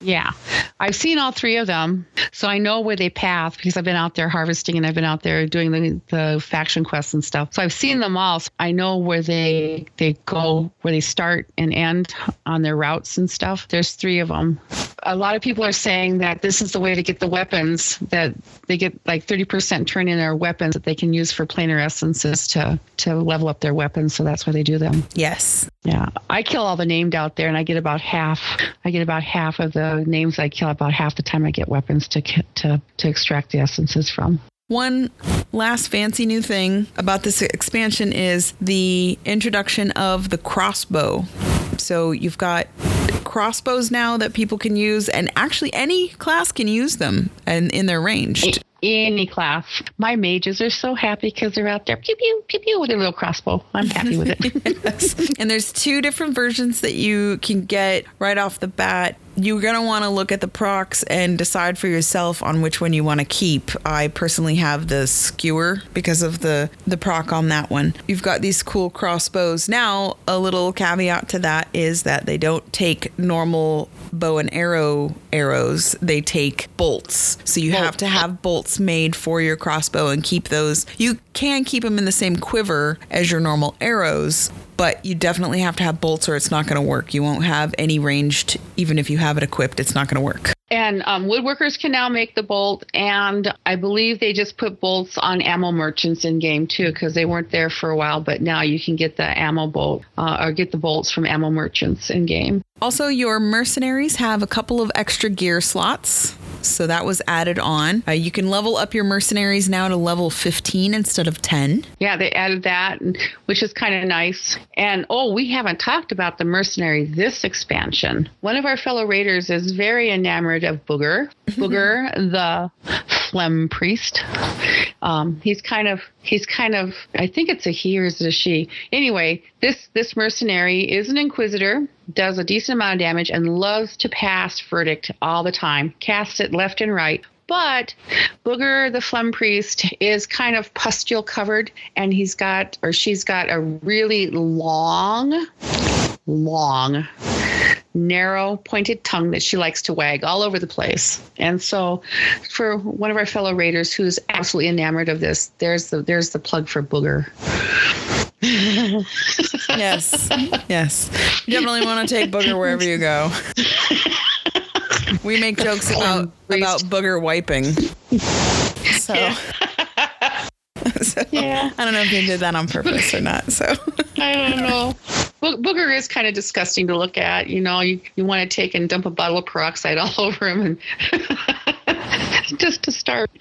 Yeah, I've seen all three of them, so I know where they path because I've been out there harvesting and I've been out there doing the, the faction quests and stuff. So I've seen them all. So I know where they they go, where they start and end on their routes and stuff. There's three of them. A lot of people are saying that this is the way to get the weapons that they get like 30% turn in their weapons that they can use for planar essences to to level up their weapons. So that's why they do them. Yes. Yeah, I kill all the named out there, and I get about half. I get about half of the names I kill. About half the time, I get weapons to to to extract the essences from. One last fancy new thing about this expansion is the introduction of the crossbow. So you've got crossbows now that people can use, and actually any class can use them and in their range. Any class. My mages are so happy because they're out there pew pew pew pew with their little crossbow. I'm happy with it. <laughs> yes. And there's two different versions that you can get right off the bat you're going to want to look at the procs and decide for yourself on which one you want to keep. I personally have the skewer because of the the proc on that one. You've got these cool crossbows. Now, a little caveat to that is that they don't take normal bow and arrow arrows. They take bolts. So you have to have bolts made for your crossbow and keep those. You can keep them in the same quiver as your normal arrows, but you definitely have to have bolts or it's not going to work. You won't have any ranged, even if you have it equipped, it's not going to work. And um, woodworkers can now make the bolt, and I believe they just put bolts on ammo merchants in game too, because they weren't there for a while. But now you can get the ammo bolt uh, or get the bolts from ammo merchants in game. Also, your mercenaries have a couple of extra gear slots. So that was added on. Uh, you can level up your mercenaries now to level 15 instead of 10. Yeah, they added that, which is kind of nice. And oh, we haven't talked about the mercenary this expansion. One of our fellow raiders is very enamored of Booger. Booger, <laughs> the phlegm priest. Um, he's kind of he's kind of I think it's a he or is it a she. Anyway, this this mercenary is an inquisitor, does a decent amount of damage, and loves to pass verdict all the time. Casts it left and right. But Booger the Phlegm Priest is kind of pustule covered, and he's got or she's got a really long, long narrow, pointed tongue that she likes to wag all over the place. And so, for one of our fellow raiders who's absolutely enamored of this, there's the there's the plug for Booger. yes, yes, you definitely want to take Booger wherever you go. We make jokes about about Booger wiping. So. Yeah. <laughs> so yeah. I don't know if you did that on purpose or not. So I don't know. Bo- Booger is kind of disgusting to look at. You know, you, you want to take and dump a bottle of peroxide <laughs> all over him and <laughs> just to start. <coughs>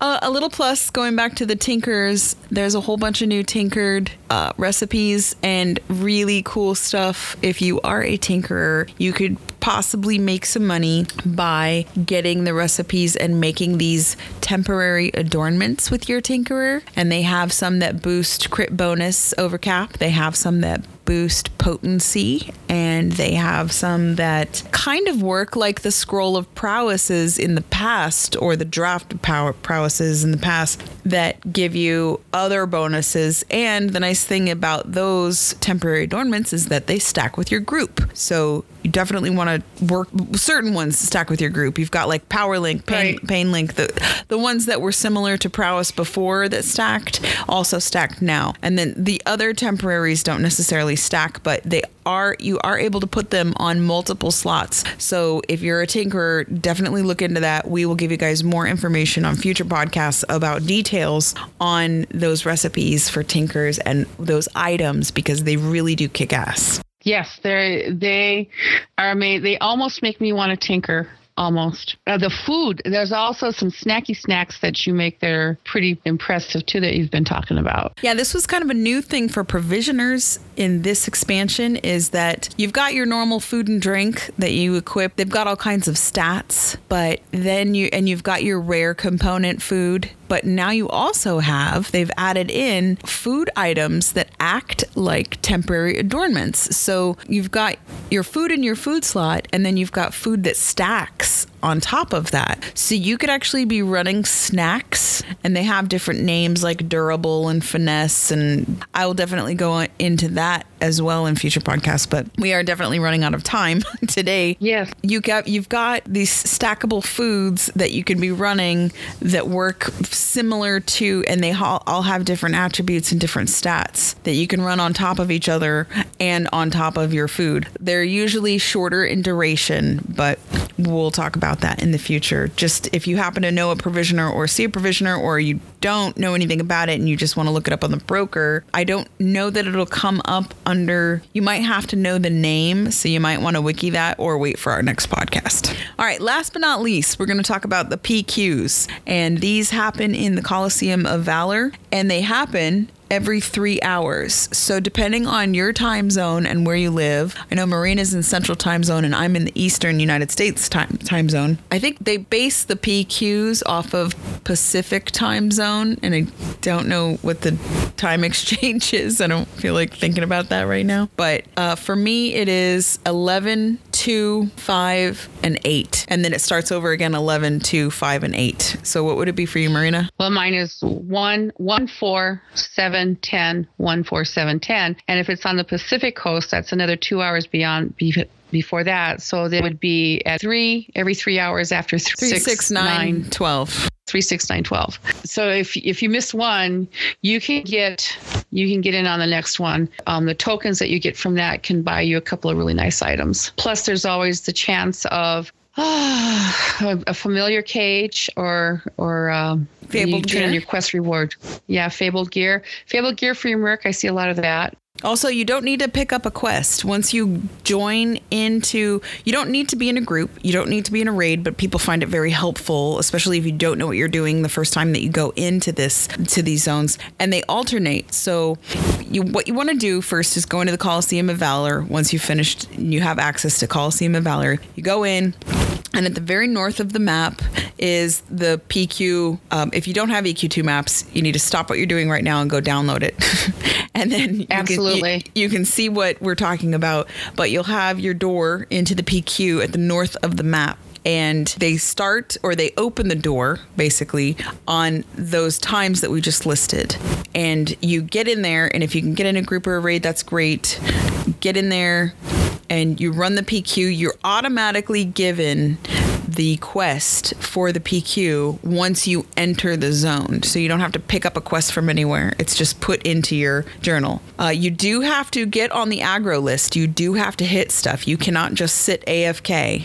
Uh, a little plus going back to the tinkers there's a whole bunch of new tinkered uh, recipes and really cool stuff if you are a tinkerer you could possibly make some money by getting the recipes and making these temporary adornments with your tinkerer. And they have some that boost crit bonus over cap. They have some that boost potency, and they have some that kind of work like the scroll of prowesses in the past or the draft of power prowesses in the past that give you other bonuses. And the nice thing about those temporary adornments is that they stack with your group. So you definitely want to work certain ones stack with your group. You've got like Power Link, Pain, right. Pain Link, the the ones that were similar to Prowess before that stacked also stacked now. And then the other temporaries don't necessarily stack, but they are you are able to put them on multiple slots. So if you're a tinkerer, definitely look into that. We will give you guys more information on future podcasts about details on those recipes for tinkers and those items because they really do kick ass. Yes, they they are made. They almost make me want to tinker almost. Uh, the food, there's also some snacky snacks that you make that are pretty impressive too that you've been talking about. Yeah, this was kind of a new thing for provisioners in this expansion is that you've got your normal food and drink that you equip. They've got all kinds of stats, but then you and you've got your rare component food but now you also have, they've added in food items that act like temporary adornments. So you've got your food in your food slot, and then you've got food that stacks Yes on top of that. So you could actually be running snacks, and they have different names like durable and finesse. And I will definitely go into that as well in future podcasts. But we are definitely running out of time <laughs> today. Yes. You got you've got these stackable foods that you can be running that work similar to, and they all, all have different attributes and different stats that you can run on top of each other and on top of your food. They're usually shorter in duration, but we'll talk about that in the future. Just if you happen to know a provisioner or see a provisioner or you don't know anything about it and you just want to look it up on the broker, I don't know that it'll come up under, you might have to know the name. So you might want to wiki that or wait for our next podcast. All right, last but not least, we're going to talk about the PQs. And these happen in the Coliseum of Valor and they happen every three hours. So, depending on your time zone and where you live, I know Marina's in Central Time Zone and I'm in the Eastern United States time, time zone. I think they base the PQs off of Pacific Time Zone, and I don't know what the time <laughs> exchange is. I don't feel like thinking about that right now. But uh, for me, it is 11, 2, 5, and 8. And then it starts over again 11, 2, 5, and 8. So, what would it be for you, Marina? Well, mine is 1, 1, 4, 7. 10 14710 and if it's on the pacific coast that's another two hours beyond before that so they would be at three every three hours after th- three, six, six nine, nine 12 three six nine twelve. So if if you miss one, you can get you can get in on the next one. Um, the tokens that you get from that can buy you a couple of really nice items. Plus, there's always the chance of <sighs> a familiar cage or or um, fabled you gear. your quest reward. Yeah, fabled gear. Fabled gear for your merc. I see a lot of that. Also, you don't need to pick up a quest. Once you join into, you don't need to be in a group, you don't need to be in a raid, but people find it very helpful, especially if you don't know what you're doing the first time that you go into this to these zones. And they alternate. So, you what you want to do first is go into the Coliseum of Valor. Once you've finished, you have access to Coliseum of Valor. You go in, and at the very north of the map is the PQ. Um, if you don't have EQ2 maps, you need to stop what you're doing right now and go download it. <laughs> and then absolutely can, you, you, can see what we're talking about. But you'll have your door into the PQ at the north of the map. And they start or they open the door basically on those times that we just listed. And you get in there, and if you can get in a group or a raid, that's great. Get in there, and you run the PQ, you're automatically given the quest for the PQ once you enter the zone. So you don't have to pick up a quest from anywhere. It's just put into your journal. Uh, you do have to get on the aggro list. You do have to hit stuff. You cannot just sit AFK.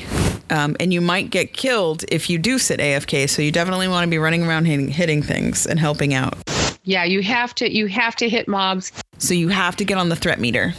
Um, and you might get killed if you do sit AFK. So you definitely want to be running around hitting, hitting things and helping out. Yeah, you have to you have to hit mobs. So you have to get on the threat meter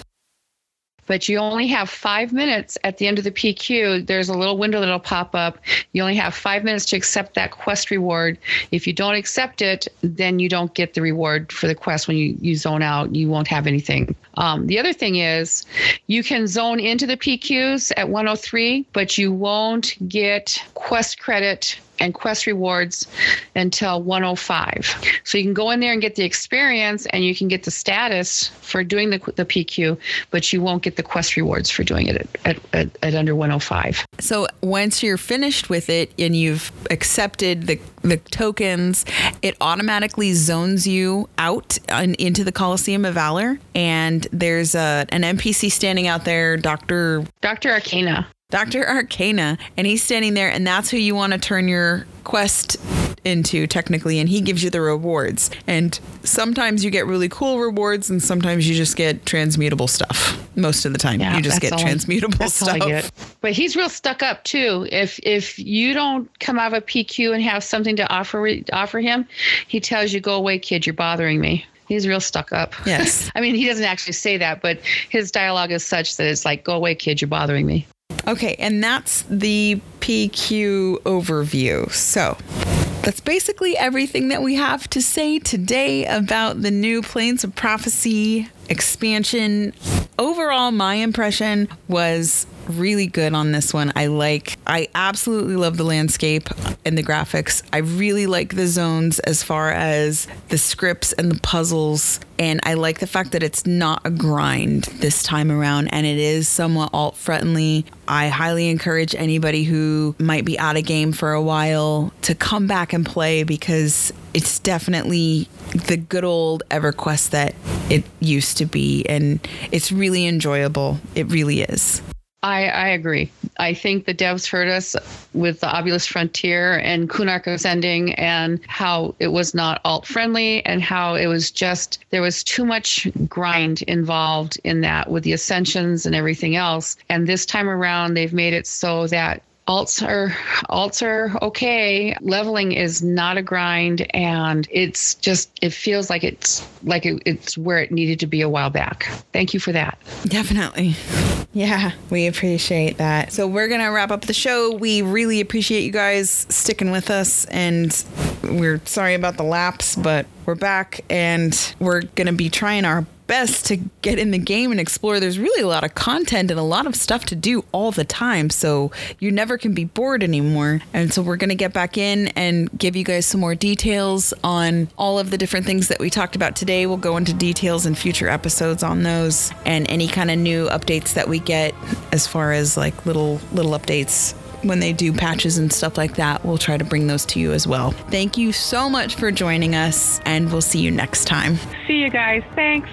but you only have five minutes at the end of the PQ. There's a little window that'll pop up. You only have five minutes to accept that quest reward. If you don't accept it, then you don't get the reward for the quest. When you, you zone out, you won't have anything. Um, the other thing is you can zone into the PQs at 103, but you won't get quest credit and quest rewards until 105. So you can go in there and get the experience and you can get the status for doing the, the PQ, but you won't get the quest rewards for doing it at, at, at under 105. So once you're finished with it and you've accepted the, the tokens, it automatically zones you out on, into the Coliseum of Valor. And there's a, an NPC standing out there, Dr. Dr. Arcana. Dr. Arcana, and he's standing there, and that's who you want to turn your quest into technically and he gives you the rewards and sometimes you get really cool rewards and sometimes you just get transmutable stuff most of the time yeah, you just get transmutable stuff but he's real stuck up too if if you don't come out of a pq and have something to offer offer him he tells you go away kid you're bothering me He's real stuck up. Yes. <laughs> I mean, he doesn't actually say that, but his dialogue is such that it's like, go away, kid, you're bothering me. Okay, and that's the PQ overview. So that's basically everything that we have to say today about the new Planes of Prophecy expansion. Overall, my impression was really good on this one. I like, I absolutely love the landscape. and the graphics. I really like the zones as far as the scripts and the puzzles. And I like the fact that it's not a grind this time around and it is somewhat alt friendly. I highly encourage anybody who might be out of game for a while to come back and play because it's definitely the good old EverQuest that it used to be. And it's really enjoyable. It really is. I, I agree. I think the devs heard us with the Obulus Frontier and Kunark Ascending and how it was not alt friendly and how it was just, there was too much grind involved in that with the Ascensions and everything else. And this time around, they've made it so that alts are alts are okay leveling is not a grind and it's just it feels like it's like it, it's where it needed to be a while back thank you for that Definitely. Yeah, we appreciate that. So we're going to wrap up the show. We really appreciate you guys sticking with us and we're sorry about the lapse, but we're back and we're going to be trying our best to get in the game and explore. There's really a lot of content and a lot of stuff to do all the time. So you never can be bored anymore. And so we're going to get back in and give you guys some more details on all of the different things that we talked about today. We'll go into details in future episodes on those and any kind of new updates that we get as far as like little little updates when they do patches and stuff like that, we'll try to bring those to you as well. Thank you so much for joining us, and we'll see you next time. see you guys thanks